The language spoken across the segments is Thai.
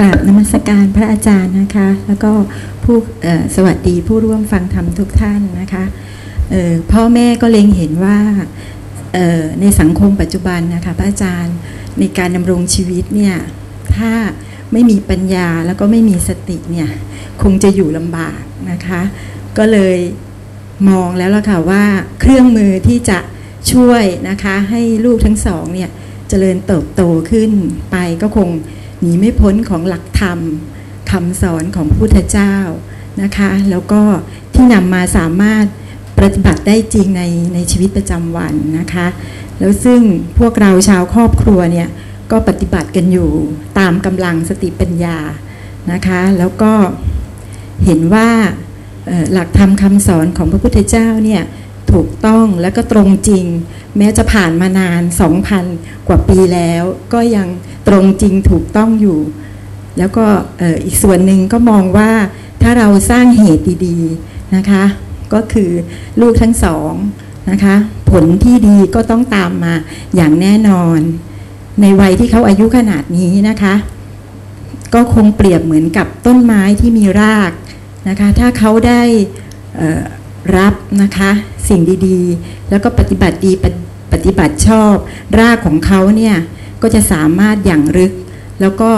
กราบนมัสการพระอาจารย์นะคะ แล้วก็ผู้สวัสดีผู้ร่วมฟังธรรมทุกท่านนะคะพ่อแม่ก็เล็งเห็นว่าในสังคมปัจจุบันนะคะพระอาจารย์ในการดำรงชีวิตเนี่ยถ้าไม่มีปัญญาแล้วก็ไม่มีสติเนี่ยคงจะอยู่ลำบากนะคะ ก็เลยมองแล้วล่ะค่ะว่าเครื่องมือที่จะช่วยนะคะให้ลูกทั้งสองเนี่ยเจริญเติบโตขึ้นไปก็คง หนีไม่พ้นของหลักธรรมคำสอนของพระพุทธเจ้านะคะ แล้วก็ที่นำมาสามารถปฏิบัติได้จริงในในชีวิตประจำวันนะคะ แล้วซึ่งพวกเราชาวครอบครัวเนี่ยก็ปฏิบัติกันอยู่ตามกำลังสติปัญญานะคะ แล้วก็เห็นว่าหลักธรรมคำสอนของพระพุทธเจ้าเนี่ย ถูกต้องและก็ตรงจริง แม้จะผ่านมานาน 2,000 กว่าปีแล้ว ก็ยังตรงจริงถูกต้องอยู่ แล้วก็อีกส่วนหนึ่งก็มองว่าถ้าเราสร้างเหตุดีๆนะคะ ก็คือลูกทั้งสองนะคะ ผลที่ดีก็ต้องตามมาอย่างแน่นอน ในวัยที่เขาอายุขนาดนี้นะคะ ก็คงเปรียบเหมือนกับต้นไม้ที่มีรากนะคะ ถ้าเขาได้ รับนะคะสิ่งดีๆ แล้วก็ปฏิบัติดีปฏิปฏิบัติชอบ รากของเขาเนี่ยก็จะสามารถอย่างรึก แล้วก็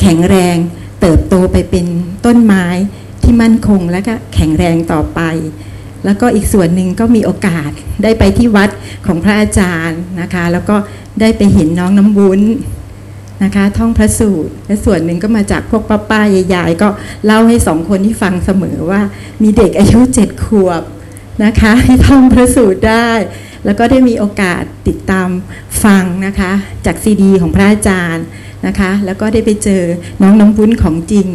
แข็งแรงเติบโตไปเป็นต้นไม้ที่มั่นคงและก็แข็งแรงต่อไป แล้วก็อีกส่วนหนึ่งก็มีโอกาสได้ไปที่วัดของพระอาจารย์นะคะ แล้วก็ได้ไปเห็นน้องน้ำวุ้นนะคะ ท่องพระสูตร และส่วนหนึ่งก็มาจากพวกป้าป้ายายๆก็เล่าให้สองคนที่ฟังเสมอว่ามีเด็กอายุเจ็ดขวบ นะคะที่ท่องพระสูตรได้ แล้วก็ได้มีโอกาสติดตามฟังนะคะ จากซีดีของพระอาจารย์นะคะ แล้วก็ได้ไปเจอน้องน้ำวุ้นของจริง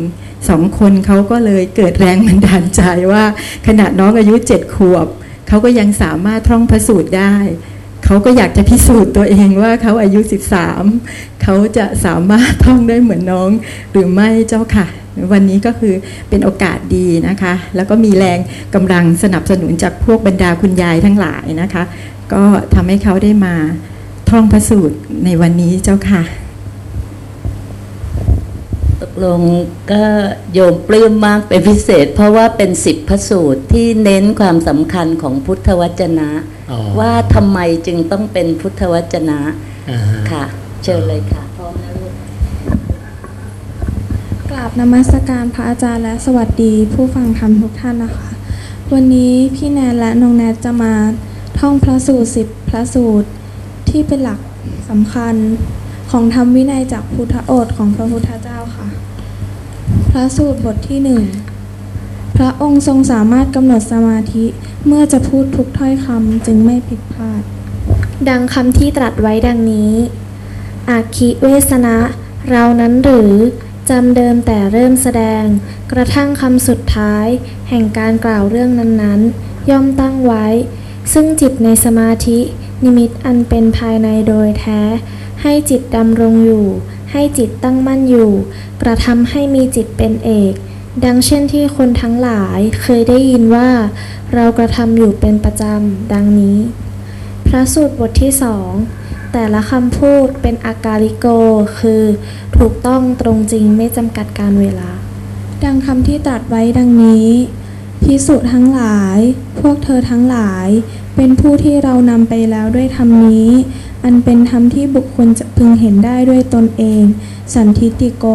สองคนเขาก็เลยเกิดแรงบันดาลใจว่าขนาดน้องอายุเจ็ดขวบเขาก็ยังสามารถท่องพระสูตรได้เขาก็อยากจะพิสูจน์ตัวเองว่าเขาอายุ 13 เขาจะสามารถท่องได้เหมือนน้องหรือไม่เจ้าค่ะ วันนี้ก็คือเป็นโอกาสดีนะคะ แล้วก็มีแรงกำลังสนับสนุนจากพวกบรรดาคุณยายทั้งหลายนะคะ ก็ทำให้เขาได้มาท่องพระสูตรในวันนี้เจ้าค่ะตกลงก็โยมปลื้มมากเป็นพิเศษ เพราะว่าเป็นสิบพระสูตรที่เน้นความสำคัญของพุทธวจนะอ๋อว่าทำไมจึงต้องเป็นพุทธวจนะอ่าฮะค่ะ เชิญเลยค่ะพร้อมนะลูก กราบนมัสการพระอาจารย์และสวัสดีผู้ฟังธรรมทุกท่านนะคะ วันนี้พี่แนนและน้องแนทจะมาท่องพระสูตรสิบพระสูตรที่เป็นหลักสำคัญของธรรมวินัยจากพุทธโอษของพระพุทธเจ้าค่ะ พระสูตรบทที่หนึ่งพระองค์ทรงสามารถกำหนดสมาธิเมื่อจะพูดทุกถ้อยคำจึงไม่ผิดพลาด ดังคำที่ตรัสไว้ดังนี้อาคิเวสนะ เรานั้นหรือ จำเดิมแต่เริ่มแสดง กระทั่งคำสุดท้าย แห่งการกล่าวเรื่องนั้นๆ ย่อมตั้งไว้ ซึ่งจิตในสมาธิ นิมิตอันเป็นภายในโดยแท้ ให้จิตดำรงอยู่ ให้จิตตั้งมั่นอยู่ กระทำให้มีจิตเป็นเอก ดังเช่นที่คนทั้งหลายเคยได้ยินว่า เรากระทำอยู่เป็นประจำ ดังนี้ พระสูตรบทที่สอง แต่ละคำพูดเป็นอากาลิโก คือถูกต้องตรงจริงไม่จำกัดการเวลา ดังคำที่ตรัสไว้ดังนี้พิสุทั้งหลาย พวกเธอทั้งหลาย เป็นผู้ที่เรานำไปแล้วด้วยธรรมนี้ อันเป็นธรรมที่บุคคลจะพึงเห็นได้ด้วยตนเอง สันทิติโก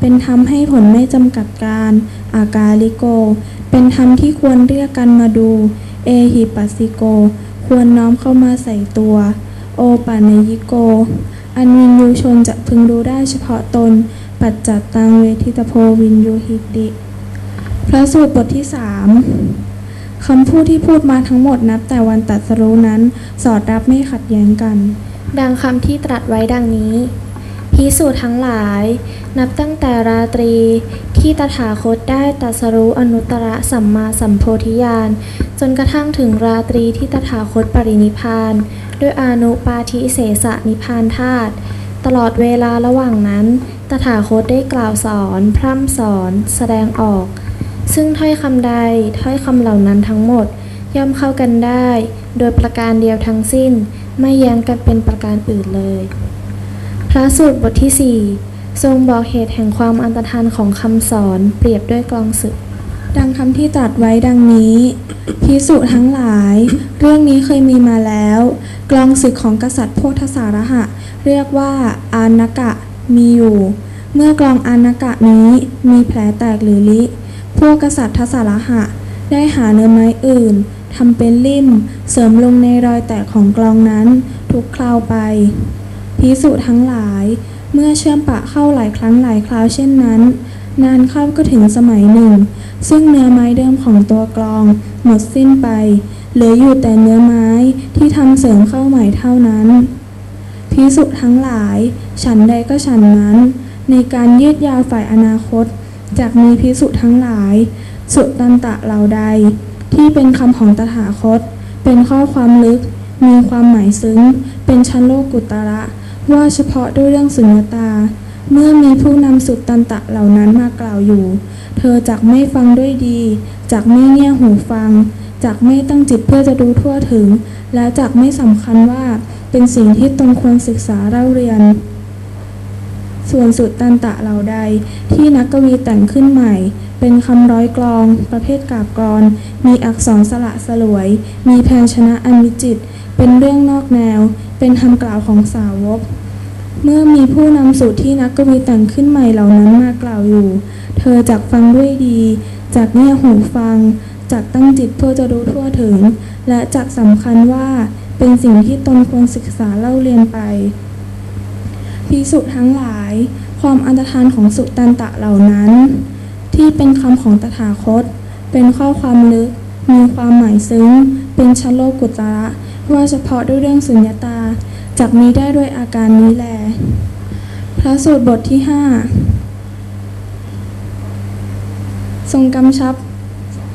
เป็นธรรมให้ผลไม่จำกัดการ อากาลิโก เป็นธรรมที่ควรเรียกกันมาดู เอหิปัสสิโก ควรน้อมเข้ามาใส่ตัว โอปานยิโก อันวินยูชนจะพึงรู้ได้เฉพาะตน ปัจจัตตังเวทิตโพวินยูหิติ พระสูตรบทที่สามคำพูดที่พูดมาทั้งหมดนับแต่วันตรัสรู้นั้น สอดรับไม่ขัดแย้งกัน ดังคำที่ตรัสไว้ดังนี้พิสูจน์ทั้งหลาย นับตั้งแต่ราตรีที่ตถาคตได้ตรัสรู้อนุตตรสัมมาสัมโพธิญาณ จนกระทั่งถึงราตรีที่ตถาคตปรินิพาน ด้วยอานุปาทิเสสนิพานธาตุตลอดเวลาระหว่างนั้น ตถาคตได้กล่าวสอน พร่ำสอน แสดงออก ซึ่งถ้อยคำใดถ้อยคำเหล่านั้นทั้งหมด ย่อมเข้ากันได้ โดยประการเดียวทั้งสิ้น ไม่แย้งกันเป็นประการอื่นเลย พระสูตรบทที่สี่ทรงบอกเหตุแห่งความอันตรธานของคำสอนเปรียบด้วยกลองศึก ดังคำที่ตรัสไว้ดังนี้พิสุทั้งหลาย เรื่องนี้เคยมีมาแล้ว กลองศึกของกษัตริย์พวกทศารหะ เรียกว่าอานกะมีอยู่ เมื่อกลองอานกะนี้มีแผลแตกหรือลิ พวกกษัตริย์ทศารหะ ได้หาเนื้อไม้อื่นทำเป็นลิ่ม เสริมลงในรอยแตกของกลองนั้น ทุกคราวไปพิสุทั้งหลาย เมื่อเชื่อมปะเข้าหลายครั้งหลายคราวเช่นนั้น นานเข้าก็ถึงสมัยหนึ่ง ซึ่งเนื้อไม้เดิมของตัวกลอง หมดสิ้นไป เหลืออยู่แต่เนื้อไม้ที่ทำเสริมเข้าใหม่เท่านั้นพิสุทั้งหลาย ฉันใดก็ฉันนั้น ในการยืดยาวฝ่ายอนาคต จากมีพิสุทั้งหลาย สุตันตะเหล่าใด ที่เป็นคำของตถาคต เป็นข้อความลึก มีความหมายซึ้ง เป็นชั้นโลกุตระ ว่าเฉพาะด้วยเรื่องสุญญตา เมื่อมีผู้นำสุดตันตะเหล่านั้นมากล่าวอยู่ เธอจักไม่ฟังด้วยดี จักไม่เงี่ยหูฟัง จักไม่ตั้งจิตเพื่อจะดูทั่วถึง และจักไม่สำคัญว่าเป็นสิ่งที่ตนควรศึกษาเล่าเรียน ส่วนสุตตันตะเหล่าใด ที่นักกวีแต่งขึ้นใหม่ เป็นคำร้อยกลอง ประเภทกาบกรมีอักษรสละสลวย มีแพนชนะอันวิจิต เป็นเรื่องนอกแนว เป็นคำกล่าวของสาวก เมื่อมีผู้นำสูตรที่นักกวีแต่งขึ้นใหม่เหล่านั้นมากล่าวอยู่ เธอจักฟังด้วยดี จากเงี่ยหูฟัง จากตั้งจิตเพื่อจะรู้ทั่วถึง และจักสำคัญว่าเป็นสิ่งที่ตนควรศึกษาเล่าเรียนไปพิสุทั้งหลาย ความอันตรธานของสุตันตะเหล่านั้น ที่เป็นคำของตถาคต เป็นข้อความลึก มีความหมายซึ้ง เป็นชโลกุตระว่าเฉพาะด้วยเรื่องสุญญตา จักมีได้ด้วยอาการนี้แล พระสูตรบทที่ห้าทรงกำชับ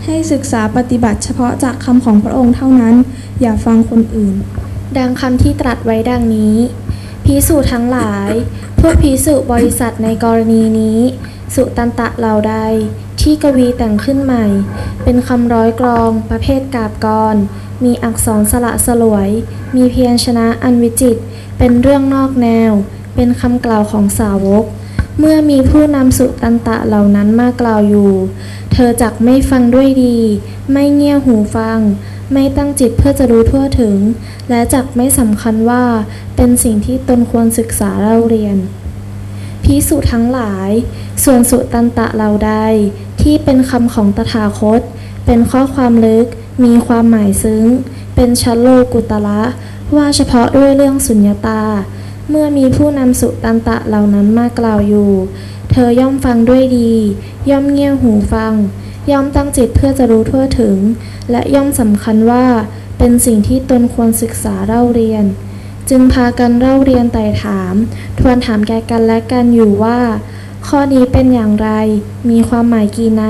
ให้ศึกษาปฏิบัติเฉพาะจากคำของพระองค์เท่านั้น อย่าฟังคนอื่น ดังคำที่ตรัสไว้ดังนี้ พิสูจทั้งหลาย พวกพิสุบริษัทในกรณีนี้ สุตันตะเหล่าใด ที่กวีแต่งขึ้นใหม่ เป็นคำร้อยกรองประเภทกาบกร มีอักษรสละสลวย มีเพียรชนะอันวิจิต เป็นเรื่องนอกแนว เป็นคำกล่าวของสาวก เมื่อมีผู้นำสุตันตะเหล่านั้นมากล่าวอยู่ เธอจักไม่ฟังด้วยดี ไม่เงี่ยหูฟัง ไม่ตั้งจิตเพื่อจะรู้ทั่วถึง และจักไม่สำคัญว่าเป็นสิ่งที่ตนควรศึกษาเล่าเรียนพิสุทั้งหลาย ส่วนสุตันตะเหล่าใดที่เป็นคำของตถาคต เป็นข้อความลึก มีความหมายซึ้ง เป็นชัลโลกุตละว่าเฉพาะด้วยเรื่องสุญญตา เมื่อมีผู้นำสุตันตะเหล่านั้นมากล่าวอยู่ เธอย่อมฟังด้วยดี ย่อมเงี่ยหูฟัง ย่อมตั้งจิตเพื่อจะรู้ทั่วถึง และย่อมสำคัญว่าเป็นสิ่งที่ตนควรศึกษาเล่าเรียน จึงพากันเล่าเรียนไต่ถาม ทวนถามแก่กันและกันอยู่ว่า ข้อนี้เป็นอย่างไร มีความหมายกี่ใน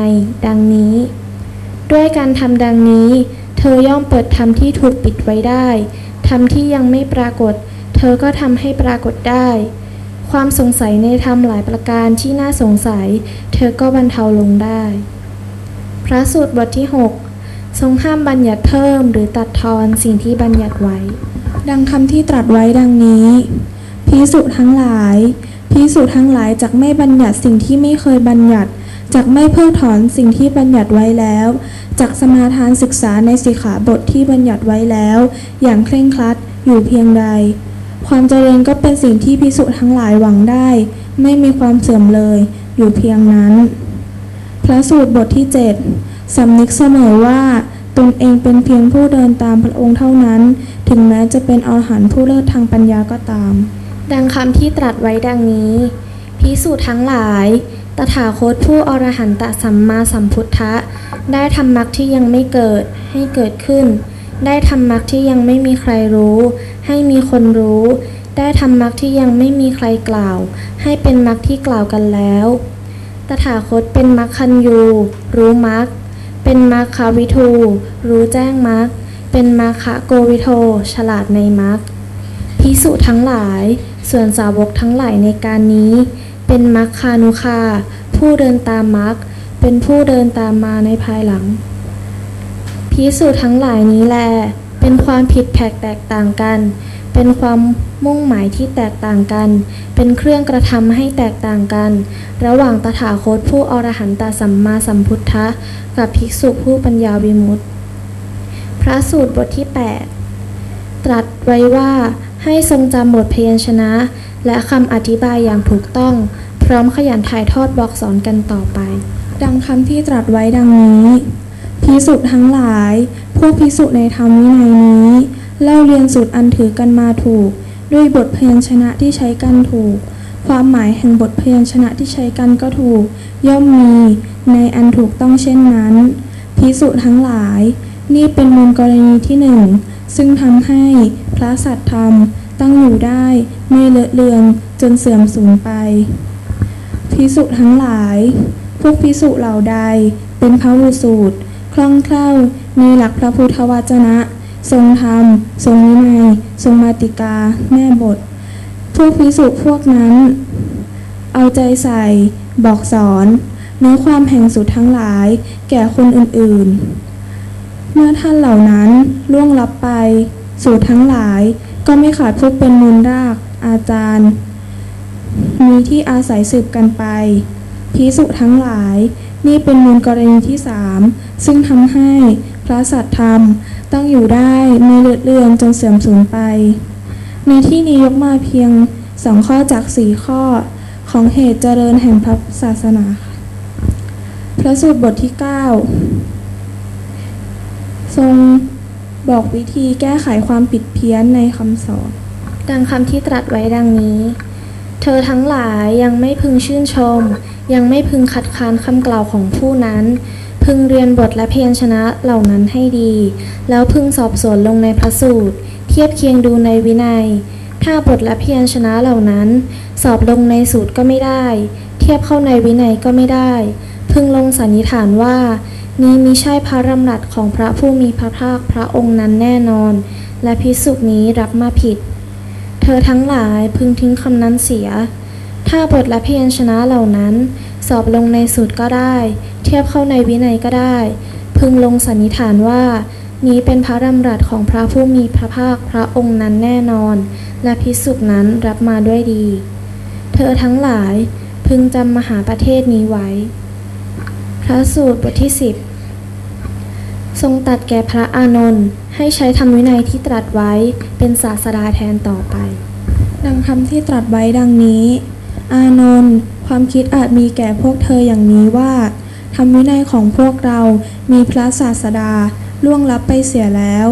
ดังนี้ ด้วยการทำดังนี้ เธอย่อมเปิดธรรมที่ถูกปิดไว้ได้ธรรมที่ยังไม่ปรากฏ เธอก็ทำให้ปรากฏได้ ความสงสัยในธรรมหลายประการที่น่าสงสัย เธอก็บรรเทาลงได้ พระสูตรบทที่ 6 ทรงห้ามบัญญัติเพิ่มหรือตัดทอนสิ่งที่บัญญัติไว้ ดังคำที่ตรัสไว้ดังนี้พิสุทั้งหลายพิสุทั้งหลายจักไม่บัญญัติสิ่งที่ไม่เคยบัญญัติจักไม่เพิกถอนสิ่งที่บัญญัติไว้แล้วจักสมาทานศึกษาในสิกขาบทที่บัญญัติไว้แล้ว อย่างเคร่งครัดอยู่เพียงใด ความเจริญก็เป็นสิ่งที่พิสุทั้งหลายหวังได้ ไม่มีความเสื่อมเลย อยู่เพียงนั้น พระสูตรบทที่ 7สำนึกเสมอว่า ตนเองเป็นเพียงผู้เดินตามพระองค์เท่านั้น ถึงแม้จะเป็นอรหันต์ผู้เลิศทางปัญญาก็ตาม ดังคำที่ตรัสไว้ดังนี้พิสูจน์ทั้งหลาย ตถาคตผู้อรหันตสัมมาสัมพุทธะ ได้ทำมรรคที่ยังไม่เกิดให้เกิดขึ้น ได้ทำมรรคที่ยังไม่มีใครรู้ ให้มีคนรู้ ได้ทำมรรคที่ยังไม่มีใครกล่าว ให้เป็นมรรคที่กล่าวกันแล้ว ตถาคตเป็นมรรคคันยู รู้มรรค เป็นมรรคาวิทู รู้แจ้งมรรค เป็นมรรคะโกวิโท ฉลาดในมรรคพิสุทั้งหลาย ส่วนสาวกทั้งหลายในการนี้ เป็นมัคคานุคา ผู้เดินตามมัคเป็นผู้เดินตามมาในภายหลัง พิสุทั้งหลายนี้แล เป็นความผิดแผกแตกต่างกัน เป็นความมุ่งหมายที่แตกต่างกัน เป็นเครื่องกระทำให้แตกต่างกัน ระหว่างตถาคตผู้อรหันตสัมมาสัมพุทธะ กับภิกษุผู้ปัญญาวิมุตติ พระสูตรบทที่ 8 ตรัสไว้ว่าให้ทรงจำบทพยัญชนะ และคำอธิบายอย่างถูกต้อง พร้อมขยันถ่ายทอดบอกสอนกันต่อไป ดังคำที่ตรัสไว้ดังนี้ พิสุทั้งหลายพวกพิสุในธรรมวินัยนี้ เล่าเรียนสูตรอันถือกันมาถูก ด้วยบทเพยัญชนะที่ใช้กันถูก ความหมายแห่งบทเพยัญชนะที่ใช้กันก็ถูก ย่อมมีในอันถูกต้องเช่นนั้นพิสุทั้งหลาย นี่เป็นมูลกรณีที่หนึ่งซึ่งทำให้พระสัตธรรมตั้งอยู่ได้ไม่เลอะเลือนจนเสื่อมสูญไปพิสุทั้งหลาย พวกพิสุเหล่าใดเป็นพระวุสูตร คล่องแคล่วในหลักพระพุทธวจนะ ทรงธรรม ทรงวินัย ทรงมาติกา แม่บท พวกพิสุพวกนั้น เอาใจใส่ บอกสอนเนื้อความแห่งสูตรทั้งหลาย แก่คนอื่นๆ เมื่อท่านเหล่านั้นล่วงลับไป สูตรทั้งหลาย ก็ไม่ขาดผู้เป็นมูลรากอาจารย์ มีที่อาศัยสืบกันไปพิสุทั้งหลาย นี่เป็นมูลกรณีที่สามซึ่งทำให้พระสัตธรรมต้องอยู่ได้ไม่เลือดเลือนจนเสื่อมสูญไป ในที่นี้ยกมาเพียงสองข้อจากสี่ข้อของเหตุเจริญแห่งพระศาสนา พระสูตรบทที่ 9 ทรงบอกวิธีแก้ไขความผิดเพี้ยนในคำสอน ดังคำที่ตรัสไว้ดังนี้ เธอทั้งหลายยังไม่พึงชื่นชม ยังไม่พึงคัดค้านคำกล่าวของผู้นั้น พึงเรียนบทและเพียัญชนะเหล่านั้นให้ดี แล้วพึงสอบสวนลงในพระสูตร เทียบเคียงดูในวินัย ถ้าบทและเพียัญชนะเหล่านั้น สอบลงในสูตรก็ไม่ได้ เทียบเข้าในวินัยก็ไม่ได้ พึงลงสันนิษฐานว่า นี้มิใช่พระรำรัสของพระผู้มีพระภาคพระองค์นั้นแน่นอน และพิสุกนี้รับมาผิด เธอทั้งหลายพึงทิ้งคำนั้นเสีย ถ้าบทและพยัญชนะเหล่านั้น สอบลงในสูตรก็ได้ เทียบเข้าในวินัยก็ได้ พึงลงสันนิษฐานว่า นี้เป็นพระดำรัสของพระผู้มีพระภาคพระองค์นั้นแน่นอน และพิสุนั้นรับมาด้วยดี เธอทั้งหลายพึงจำมหาประเทศนี้ไว้ พระสูตรบทที่สิบ ทรงตัดแก่พระอานนท์ให้ใช้ธรรมวินัยที่ตรัสไว้เป็นศาสดาแทนต่อไป ดังคำที่ตรัสไว้ดังนี้ อานนท์ความคิดอาจมีแก่พวกเธออย่างนี้ว่าธรรมวินัยของพวกเรามีพระศาสดาล่วงลับไปเสียแล้ว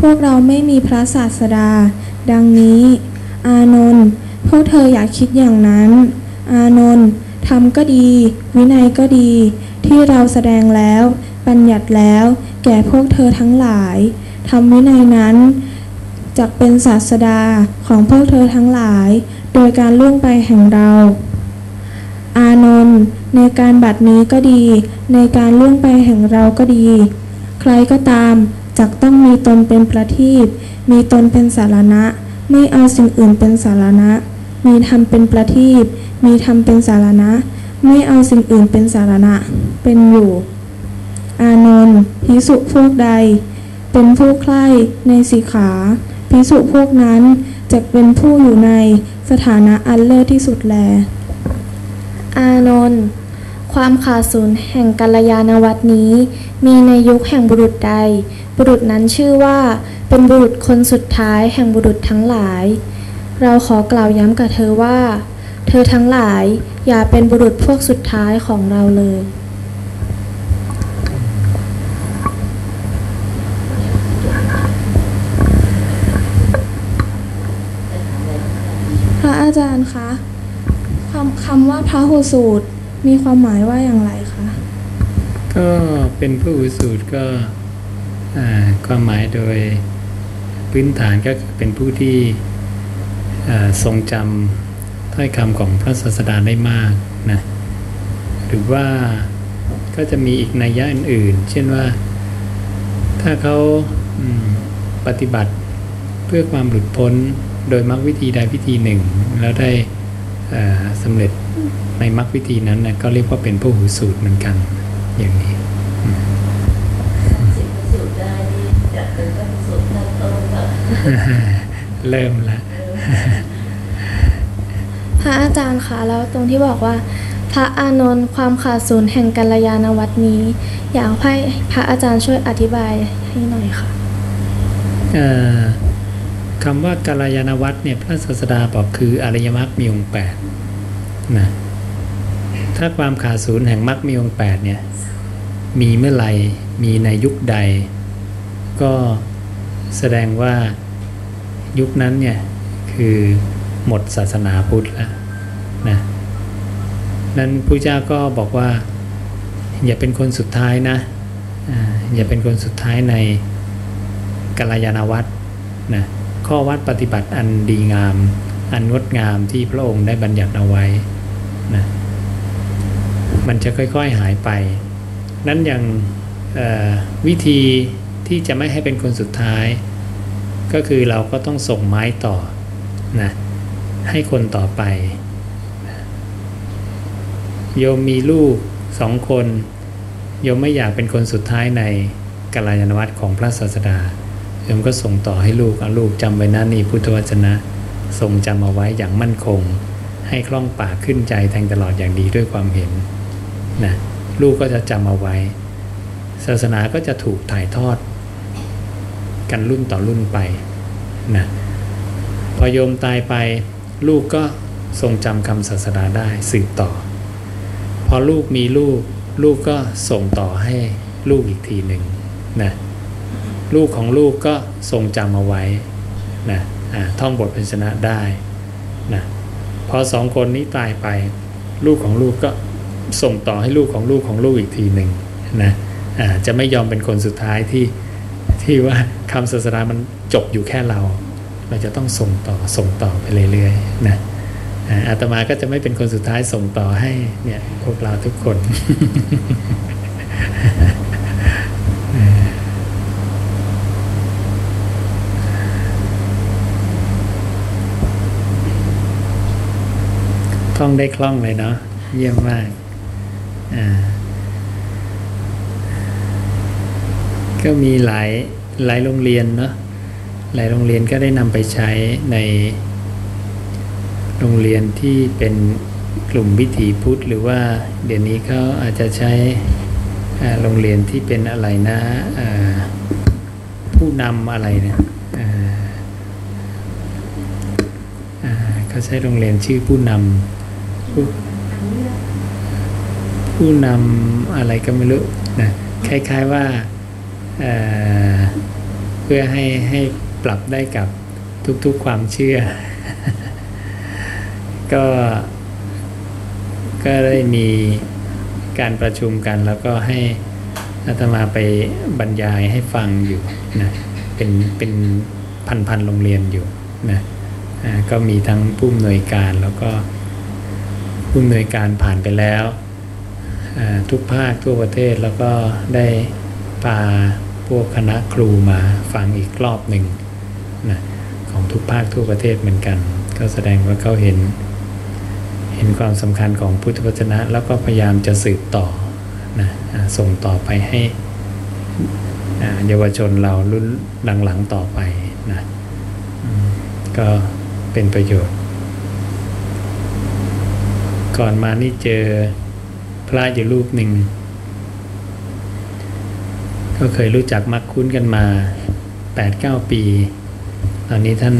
พวกเราไม่มีพระศาสดา ดังนี้ อานนท์พวกเธออย่าคิดอย่างนั้น อานนท์ธรรมก็ดี วินัยก็ดี ที่เราแสดงแล้ว บัญญัติแล้วแก่พวกเธอทั้งหลายธรรมวินัยนั้นจักเป็นศาสดาของพวกเธอทั้งหลาย โดยการล่วงไปแห่งเรา อานนท์ในการบัดนี้ก็ดี ในการล่วงไปแห่งเราก็ดี ใครก็ตามจักต้องมีตนเป็นประทีปมีตนเป็นสารณะ ไม่เอาสิ่งอื่นเป็นสารณะ มีธรรมเป็นประทีปมีธรรมเป็นสารณะ ไม่เอาสิ่งอื่นเป็นสารณะ เป็นอยู่ อานนท์พิสุพวกใด เป็นผู้ใคร่ในสีขาพิสุพวกนั้นจะเป็นผู้อยู่ในสถานะอันเลิศที่สุดแล อานนท์ความขาดศูนย์แห่งกัลยาณวัตนี้ มีในยุคแห่งบุรุษใด บุรุษนั้นชื่อว่าเป็นบุรุษคนสุดท้ายแห่งบุรุษทั้งหลาย เราขอกล่าวย้ำกับเธอว่า เธอทั้งหลายอย่าเป็นบุรุษพวกสุดท้ายของเราเลย พระอาจารย์คะคำคำว่าพระหูสูตรมีความหมายว่าอย่างไรคะ ก็เป็นผู้อุสูตรก็ความหมายโดยพื้นฐานก็คือเป็นผู้ที่ทรงจำถ้อยคำของพระศาสดาได้มากนะหรือว่าก็จะมีอีกนัยยะอื่นๆ เช่นว่าถ้าเขาปฏิบัติเพื่อความหลุดพ้น โดยมรรควิธีใดวิธีหนึ่ง แล้วได้อ่าสำเร็จในมรรควิธีนั้นนะก็เรียกว่าเป็นผู้หูสูตรเหมือนกันอย่างนี้สิบสูตรได้นี่จะเป็นพระสูตรขั้นต้นแบบอเริ่มละพระอาจารย์คะแล้วตรงที่บอกว่า พระอานนท์ความขาดศูนย์แห่งกัลยาณวัตรนี้ อยากให้พระอาจารย์ช่วยอธิบายให้หน่อยค่ะเอ่อ คำว่ากาลยานวัตรเนี่ยพระศาสดาบอกคืออริยมรรคมีองค์แปดนะถ้าความขาดศูนย์แห่งมรรคมีองค์แปดเนี่ยมีเมื่อไหร่มีในยุคใด ก็แสดงว่ายุคนั้นเนี่ยคือหมดศาสนาพุทธแล้วนะนั้นพระเจ้าก็บอกว่า อย่าเป็นคนสุดท้ายนะอย่าเป็นคนสุดท้ายในกัลยาณวัตรนะ ข้อวัดปฏิบัติอันดีงาม อันงดงามที่พระองค์ได้บัญญัติเอาไว้นะมันจะค่อยๆหายไป นั้นอย่างวิธีที่จะไม่ให้เป็นคนสุดท้าย ก็คือเราก็ต้องส่งไม้ต่อนะให้คนต่อไป โยมมีลูกสองคน โยมไม่อยากเป็นคนสุดท้ายในกัลยาณวัตรของพระศาสดา โยมก็ส่งต่อให้ลูกเอาลูกจำไว้นะนี่พุทธวจนะ ทรงจำเอาไว้อย่างมั่นคง ให้คล่องปากขึ้นใจแทงตลอดอย่างดีด้วยความเห็นนะลูกก็จะจำเอาไว้ ศาสนาก็จะถูกถ่ายทอด กันรุ่นต่อรุ่นไปนะพอโยมตายไป ลูกก็ทรงจำคำศาสดาได้สืบต่อ พอลูกมีลูก ลูกก็ส่งต่อให้ลูกอีกทีหนึ่งนะ ลูกของลูกก็ทรงจำเอาไว้นะอ่าท่องบทพันชนะได้นะพอสองคนนี้ตายไป ลูกของลูกก็ส่งต่อให้ลูกของลูกของลูกอีกทีหนึ่งนะอ่าจะไม่ยอมเป็นคนสุดท้ายที่ที่ว่าคำศาสนามันจบอยู่แค่เราเราจะต้องส่งต่อส่งต่อไปเรื่อยๆนะอาอาตมาก็จะไม่เป็นคนสุดท้ายส่งต่อให้เนี่ยพวกเราทุกคน ท่องได้คล่องเลยเนาะเยี่ยมมากอ่าก็มีหลายหลายโรงเรียนเนาะหลายโรงเรียนก็ได้นำไปใช้ในโรงเรียนที่เป็นกลุ่มวิถีพุทธ หรือว่าเดี๋ยวนี้เขาอาจจะใช้โรงเรียนที่เป็นอะไรนะผู้นำอะไรเนี่ยเขาใช้โรงเรียนชื่อผู้นำ ผู้ผู้นำอะไรก็ไม่รู้นะคล้าย ๆว่าเอ่อเพื่อให้ให้ปรับได้กับทุกๆความเชื่อ ก็ก็ได้มีการประชุมกันแล้วก็ให้อาตมาไปบรรยายให้ฟังอยู่นะเป็นเป็นพันๆโรงเรียนอยู่นะก็มีทั้งผู้อำนวยการแล้วก็ ผู้อำนวยการผ่านไปแล้วทุกภาคทั่วประเทศแล้วก็ได้พาพวกคณะครูมาฟังอีกรอบหนึ่งนะของทุกภาคทั่วประเทศเหมือนกัน ก็แสดงว่าเขาเห็น เห็นความสำคัญของพุทธวจนะ แล้วก็พยายามจะสืบต่อนะส่งต่อไปให้เยาวชนเรารุ่นหลังๆต่อไปนะก็เป็นประโยชน์ ก่อนมานี่เจอพระอยู่รูปหนึ่ง ก็เคยรู้จักมักคุ้นกันมา8ปดเก้าปี ตอนนี้ท่าน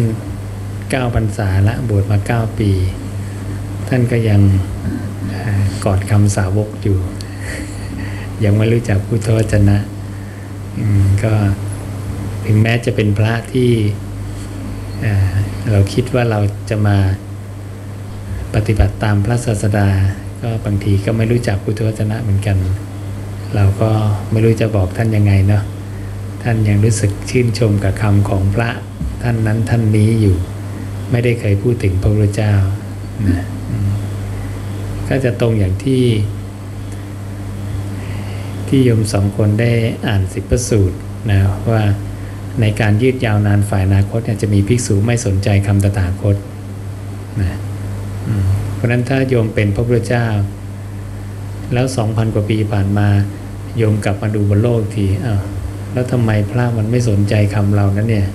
เก้าพรรษาละบวชมาเก้าปี ท่านก็ยังกอดคำสาวกอยู่ ยังไม่รู้จักพุทธวจนะก็ถึงแม้จะเป็นพระที่เราคิดว่าเราจะมา ปฏิบัติตามพระศาสดา ก็บางทีก็ไม่รู้จักพุทธวจนะเหมือนกัน เราก็ไม่รู้จะบอกท่านยังไงเนาะท่านยังรู้สึกชื่นชมกับคำของพระท่านนั้นท่านนี้อยู่ ไม่ได้เคยพูดถึงพระพุทธเจ้านะก็จะตรงอย่างที่ ที่โยมสองคนได้อ่านสิบประสูตรนะว่าในการยืดยาวนานฝ่ายนาคตจะมีภิกษุไม่สนใจคำตถาคตนะ เพราะนั้นถ้าโยมเป็นพระพุทธเจ้า แล้วสองพันกว่าปีผ่านมา โยมกลับมาดูบนโลกทีอ้าวแล้วทำไมพระมันไม่สนใจคำเรานั้นเนี่ย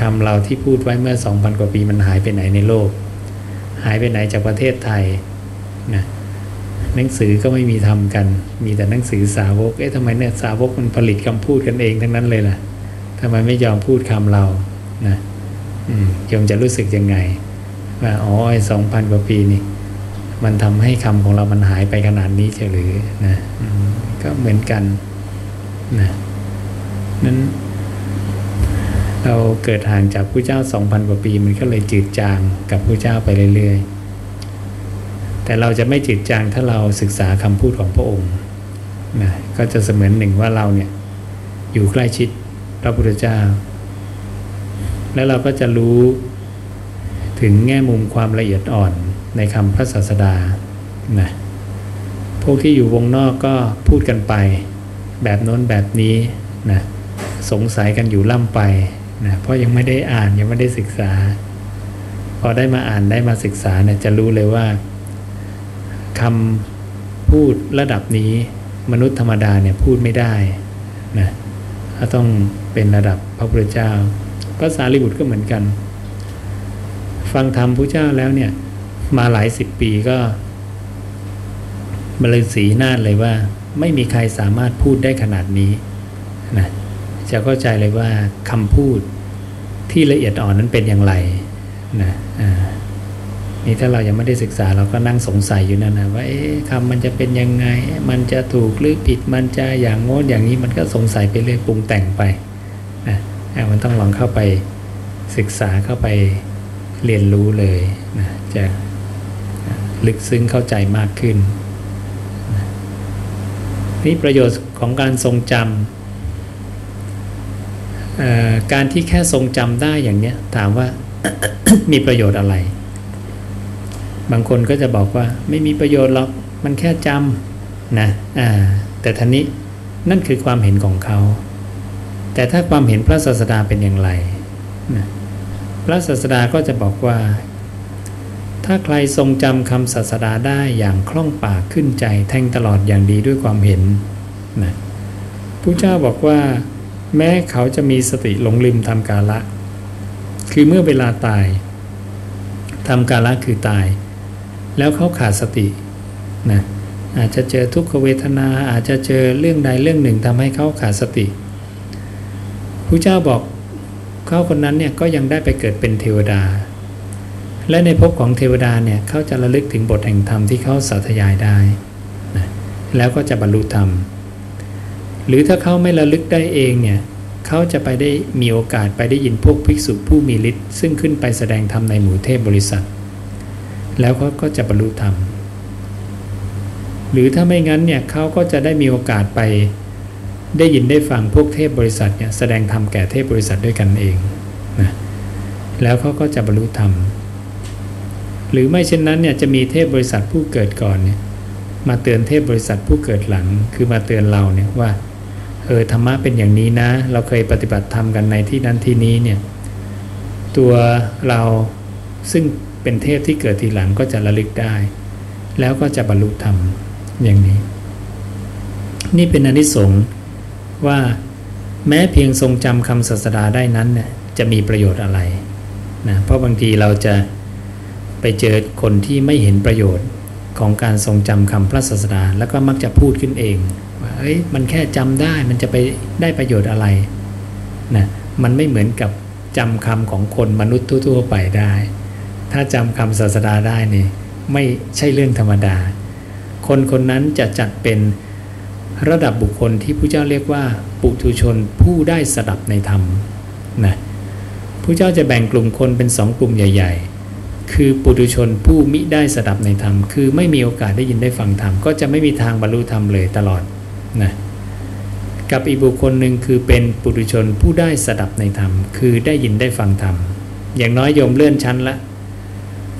คำเราที่พูดไว้เมื่อ2,000กว่าปีมันหายไปไหนในโลก หายไปไหนจากประเทศไทยนะหนังสือก็ไม่มีทำกัน มีแต่หนังสือสาวก เอ๊ะทำไมเนี่ยสาวกมันผลิตคำพูดกันเองทั้งนั้นเลยล่ะทำไมไม่ยอมพูดคำเรา นะ อืมโยมจะรู้สึกยังไง ว่าอ๋อไอ้สองพันกว่าปีนี่ มันทำให้คำของเรามันหายไปขนาดนี้เฉยหรือนะก็เหมือนกันนะนั้นเราเกิดห่างจากผู้เจ้าสองพันกว่าปี มันก็เลยจืดจางกับผู้เจ้าไปเรื่อยๆ แต่เราจะไม่จืดจางถ้าเราศึกษาคำพูดของพระองค์นะก็จะเสมือนหนึ่งว่าเราเนี่ยอยู่ใกล้ชิดพระพุทธเจ้า แล้วเราก็จะรู้ ถึงแง่มุมความละเอียดอ่อนในคำพระศาสดานะพวกที่อยู่วงนอกก็พูดกันไป แบบโน้นแบบนี้นะสงสัยกันอยู่ล่ำไปนะเพราะยังไม่ได้อ่านยังไม่ได้ศึกษา พอได้มาอ่านได้มาศึกษาเนี่ยจะรู้เลยว่าคำพูดระดับนี้มนุษย์ธรรมดาเนี่ยพูดไม่ได้นะก็ต้องเป็นระดับพระพุทธเจ้าพระสารีบุตรก็เหมือนกัน ฟังธรรมพระเจ้าแล้วเนี่ย มาหลายสิบปีก็บรรลือสีน้าเลยว่า ไม่มีใครสามารถพูดได้ขนาดนี้นะจะเข้าใจเลยว่าคำพูดที่ละเอียดอ่อนนั้นเป็นอย่างไรนะอ่านี่ถ้าเรายังไม่ได้ศึกษาเราก็นั่งสงสัยอยู่นั่นนะว่าเอ๊ะคำมันจะเป็นยังไง มันจะถูกหรือผิดมันจะอย่างโน้นอย่างนี้มันก็สงสัยไปเรื่อยปรุงแต่งไปนะอะมันต้องลองเข้าไปศึกษาเข้าไป เรียนรู้เลยนะจะลึกซึ้งเข้าใจมากขึ้นนี่ประโยชน์ของการทรงจำการที่แค่ทรงจำได้อย่างเนี้ยถามว่า มีประโยชน์อะไร บางคนก็จะบอกว่าไม่มีประโยชน์หรอกมันแค่จำนะแต่ท่านี้นั่นคือความเห็นของเขา แต่ถ้าความเห็นพระศาสดาเป็นอย่างไรนะ พระศาสดาก็จะบอกว่า ถ้าใครทรงจำคำศาสดาได้อย่างคล่องปากขึ้นใจแทงตลอดอย่างดีด้วยความเห็นนะผู้เจ้าบอกว่า แม้เขาจะมีสติหลงลืมทำกาละ คือเมื่อเวลาตายทำกาละคือตาย แล้วเขาขาดสตินะอาจจะเจอทุกขเวทนาอาจจะเจอเรื่องใดเรื่องหนึ่งทำให้เขาขาดสติผู้เจ้าบอก เขาคนนั้นเนี่ยก็ยังได้ไปเกิดเป็นเทวดา และในภพของเทวดาเนี่ยเขาจะระลึกถึงบทแห่งธรรมที่เขาสาธยายได้นะแล้วก็จะบรรลุธรรม หรือถ้าเขาไม่ระลึกได้เองเนี่ยเขาจะไปได้มีโอกาสไปได้ยินพวกภิกษุผู้มีฤทธิ์ซึ่งขึ้นไปแสดงธรรมในหมู่เทพบริษัท แล้วเขาก็จะบรรลุธรรม หรือถ้าไม่งั้นเนี่ยเขาก็จะได้มีโอกาสไป ได้ยินได้ฟังพวกเทพบริษัทเนี่ยแสดงธรรมแก่เทพบริษัทด้วยกันเองนะแล้วเขาก็จะบรรลุธรรม หรือไม่เช่นนั้นเนี่ยจะมีเทพบริษัทผู้เกิดก่อนเนี่ยมาเตือนเทพบริษัทผู้เกิดหลังคือมาเตือนเราเนี่ยว่าเออธรรมะเป็นอย่างนี้นะ เราเคยปฏิบัติธรรมกันในที่นั้นที่นี้เนี่ยตัวเราซึ่งเป็นเทพที่เกิดทีหลังก็จะระลึกได้ แล้วก็จะบรรลุธรรมอย่างนี้ นี่เป็นอนิสงส์ ว่าแม้เพียงทรงจำคำศาสดาได้นั้นเนี่ยจะมีประโยชน์อะไรนะเพราะบางทีเราจะไปเจอคนที่ไม่เห็นประโยชน์ของการทรงจำคำพระศาสดาแล้วก็มักจะพูดขึ้นเองว่าเอ้ยมันแค่จำได้มันจะไปได้ประโยชน์อะไรนะมันไม่เหมือนกับจำคำของคนมนุษย์ทั่วๆไปได้ ถ้าจำคำศาสดาได้นี่ไม่ใช่เรื่องธรรมดา คนคนนั้นจะจัดเป็น ระดับบุคคลที่ผู้เจ้าเรียกว่า ปุถุชนผู้ได้สดับในธรรมนะผู้เจ้าจะแบ่งกลุ่มคนเป็นสองกลุ่มใหญ่ ๆ คือปุถุชนผู้มิได้สดับในธรรม คือไม่มีโอกาสได้ยินได้ฟังธรรม ก็จะไม่มีทางบรรลุธรรมเลยตลอดนะกับอีกบุคคลหนึ่งคือเป็นปุถุชนผู้ได้สดับในธรรม คือได้ยินได้ฟังธรรม อย่างน้อยโยมเลื่อนชั้นละ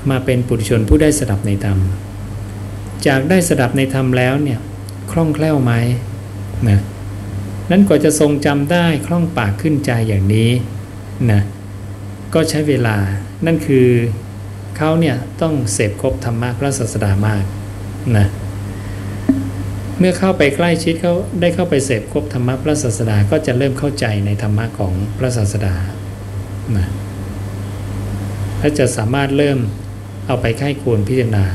มาเป็นปุถุชนผู้ได้สดับในธรรม จากได้สดับในธรรมแล้วเนี่ย ล่องแคล่วไหมนะนั้นกว่าจะทรงจำได้คล่องปากขึ้นใจอย่างนี้นะก็ใช้เวลานั่นคือเขาเนี่ยต้องเสพครบธรรมะพระศาสดามากนะเมื่อเข้าไปใกล้ชิดเขาได้เข้าไปเสพครบธรรมะพระศาสดาก็จะเริ่มเข้าใจในธรรมะของพระศาสดานะและจะสามารถเริ่มเอาไปไข้ควรพิจารณา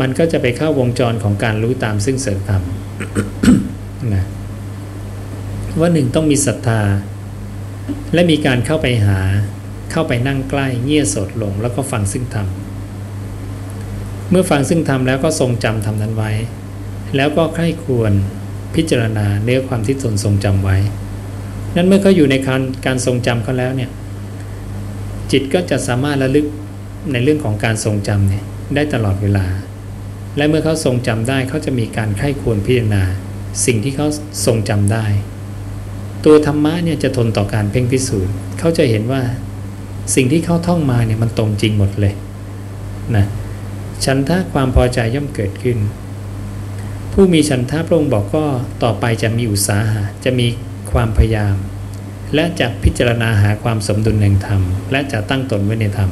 มันก็จะไปเข้าวงจรของการรู้ตามซึ่งเสริมธรรมนะว่าหนึ่งต้องมีศรัทธา และมีการเข้าไปหา เข้าไปนั่งใกล้เงี่ยสดลงแล้วก็ฟังซึ่งธรรมเมื่อฟังซึ่งธรรมแล้วก็ทรงจำธรรมนั้นไว้ แล้วก็ใคร่ควรพิจารณาเนื้อความที่ตนทรงจำไว้ นั้นเมื่อเขาอยู่ในการการทรงจำเขาแล้วเนี่ยจิตก็จะสามารถระลึกในเรื่องของการทรงจำเนี่ยได้ตลอดเวลา และเมื่อเขาทรงจำได้เขาจะมีการไข้ควรพิจารณา สิ่งที่เขาทรงจำได้ ตัวธรรมะเนี่ยจะทนต่อการเพ่งพิสูจน์เขาจะเห็นว่า สิ่งที่เขาท่องมาเนี่ยมันตรงจริงหมดเลยนะฉันทะความพอใจย่อมเกิดขึ้น ผู้มีฉันทะพระองค์บอกก็ต่อไปจะมีอุตสาหะจะมีความพยายาม และจะพิจารณาหาความสมดุลแห่งธรรม และจะตั้งตนไว้ในธรรม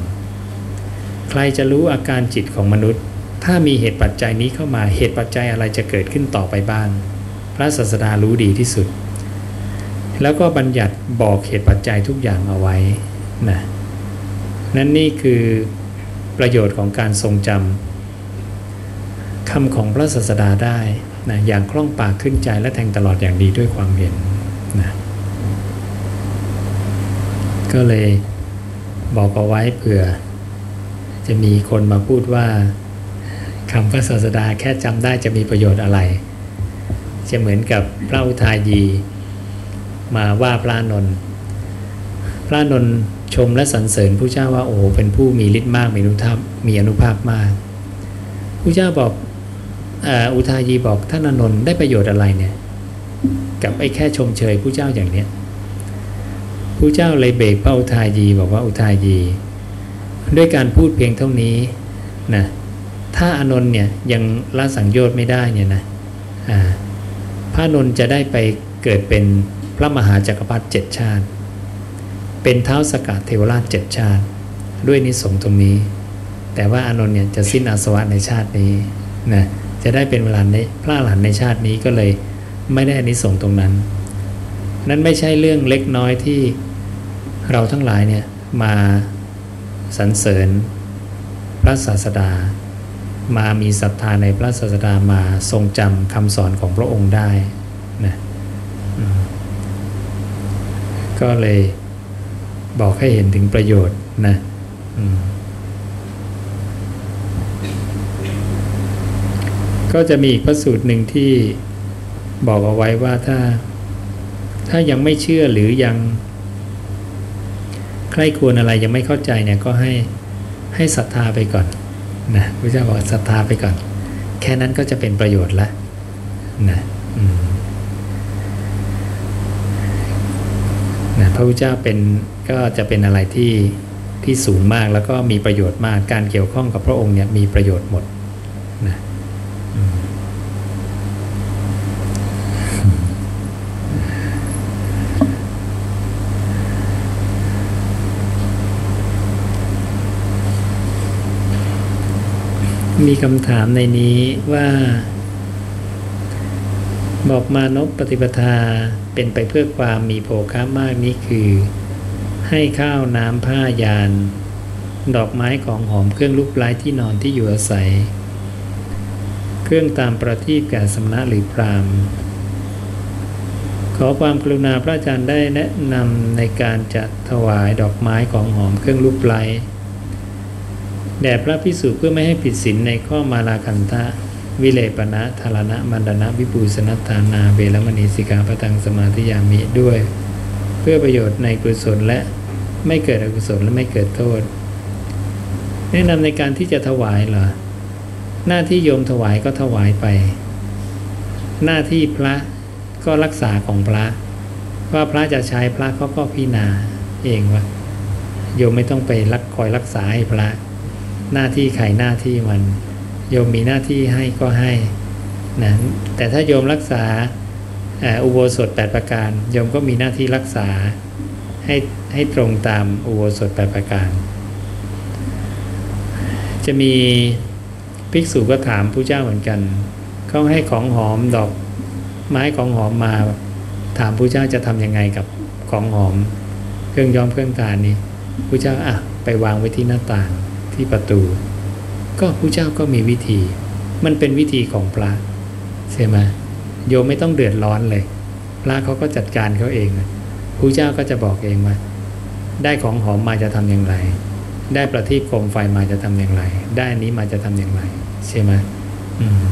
ใครจะรู้อาการจิตของมนุษย์ ถ้ามีเหตุปัจจัยนี้เข้ามาเหตุปัจจัยอะไรจะเกิดขึ้นต่อไปบ้าง พระศาสดารู้ดีที่สุด แล้วก็บัญญัติบอกเหตุปัจจัยทุกอย่างเอาไว้นะนั่นนี่คือประโยชน์ของการทรงจำคำของพระศาสดาได้นะอย่างคล่องปากขึ้นใจและแทงตลอดอย่างดีด้วยความเห็นนะก็เลยบอกเอาไว้เผื่อ จะมีคนมาพูดว่า คำพระศาสดาแค่จำได้จะมีประโยชน์อะไร จะเหมือนกับพระอุทายีมาว่าพระนนท์พระนนท์ชมและสรรเสริญผู้เจ้าว่าโอ้เป็นผู้มีฤทธิ์มากมีอนุภาพมีอนุภาพมากผู้เจ้าบอกอุทายีบอกท่านอนนท์ได้ประโยชน์อะไรเนี่ยกับไอ้แค่ชมเชยผู้เจ้าอย่างเนี้ยผู้เจ้าเลยเบรกพระอุทายีบอกว่าอุทายี ด้วยการพูดเพียงเท่านี้นะ ถ้าอนนท์เนี่ยยังละสังโยชน์ไม่ได้เนี่ยนะอ่าพระนนท์จะได้ไปเกิดเป็นพระมหาจักรพรรดิเจ็ดชาติ เป็นเท้าสกัดเทวราชเจ็ดชาติ ด้วยนิสงตรงนี้ แต่ว่าอนนท์เนี่ยจะสิ้นอาสวะในชาตินี้นะจะได้เป็นเวลาในพระอรหันในชาตินี้ก็เลยไม่ได้อนิสงตรงนั้น นั้นไม่ใช่เรื่องเล็กน้อยที่เราทั้งหลายเนี่ยมาสรรเสริญพระศาสดา มามีศรัทธาในพระศาสดามาทรงจำคำสอนของพระองค์ได้นะก็เลยบอกให้เห็นถึงประโยชน์นะก็จะมีอีกพระสูตรหนึ่งที่บอกเอาไว้ว่าถ้า ถ้ายังไม่เชื่อหรือยัง ใครควรอะไรยังไม่เข้าใจเนี่ยก็ให้ให้ศรัทธาไปก่อน นะพระเจ้าบอกศรัทธาไปก่อน แค่นั้นก็จะเป็นประโยชน์ละนะนะพระพุทธเจ้าเป็นก็จะเป็นอะไรที่ที่สูงมากแล้วก็มีประโยชน์มากการเกี่ยวข้องกับพระองค์เนี่ยมีประโยชน์หมดนะ มีคำถามในนี้ว่า บอกมานพปฏิปทาเป็นไปเพื่อความมีโภคะมากนี้คือ ให้ข้าวน้ำผ้ายาน ดอกไม้ของหอมเครื่องลูกไล้ที่นอนที่อยู่อาศัย เครื่องตามประทีปแก่สำนักหรือพรามขอความกรุณาพระอาจารย์ได้แนะนำในการจัดถวายดอกไม้ของหอมเครื่องลูกไล้ แด่พระพิสุเพื่อไม่ให้ผิดศีลในข้อมาลาคันทะ วิเลปณะธารณะมันดนะวิปูสนัตานาเวรมณีสิกาพตังสมาธิยามิด้วย เพื่อประโยชน์ในกุศลและไม่เกิดอกุศลและไม่เกิดโทษ แนะนำในการที่จะถวายเหรอหน้าที่โยมถวายก็ถวายไป หน้าที่พระก็รักษาของพระ ว่าพระจะใช้พระเขาก็พิจารณาเองว่าโยมไม่ต้องไปรักคอยรักษาให้พระ หน้าที่ใครหน้าที่มัน โยมมีหน้าที่ให้ก็ให้นะแต่ถ้าโยมรักษาอุโบสถแปดประการ โยมก็มีหน้าที่รักษาให้ให้ตรงตามอุโบสถแปดประการ จะมีภิกษุก็ถามผู้เจ้าเหมือนกันเขาให้ของหอมดอกไม้ของหอมมา ถามผู้เจ้าจะทำยังไงกับของหอม เครื่องย้อมเครื่องทานนี่พระเจ้าอะไปวางไว้ที่หน้าต่าง ที่ประตู ก็ผู้เจ้าก็มีวิธี มันเป็นวิธีของพระใช่ไหมโยมไม่ต้องเดือดร้อนเลย พระเขาก็จัดการเขาเองผู้เจ้าก็จะบอกเองว่าได้ของหอมมาจะทำอย่างไร ได้ประทีปโคมไฟมาจะทำอย่างไร ได้อนี้มาจะทำอย่างไร ใช่ไหมอืม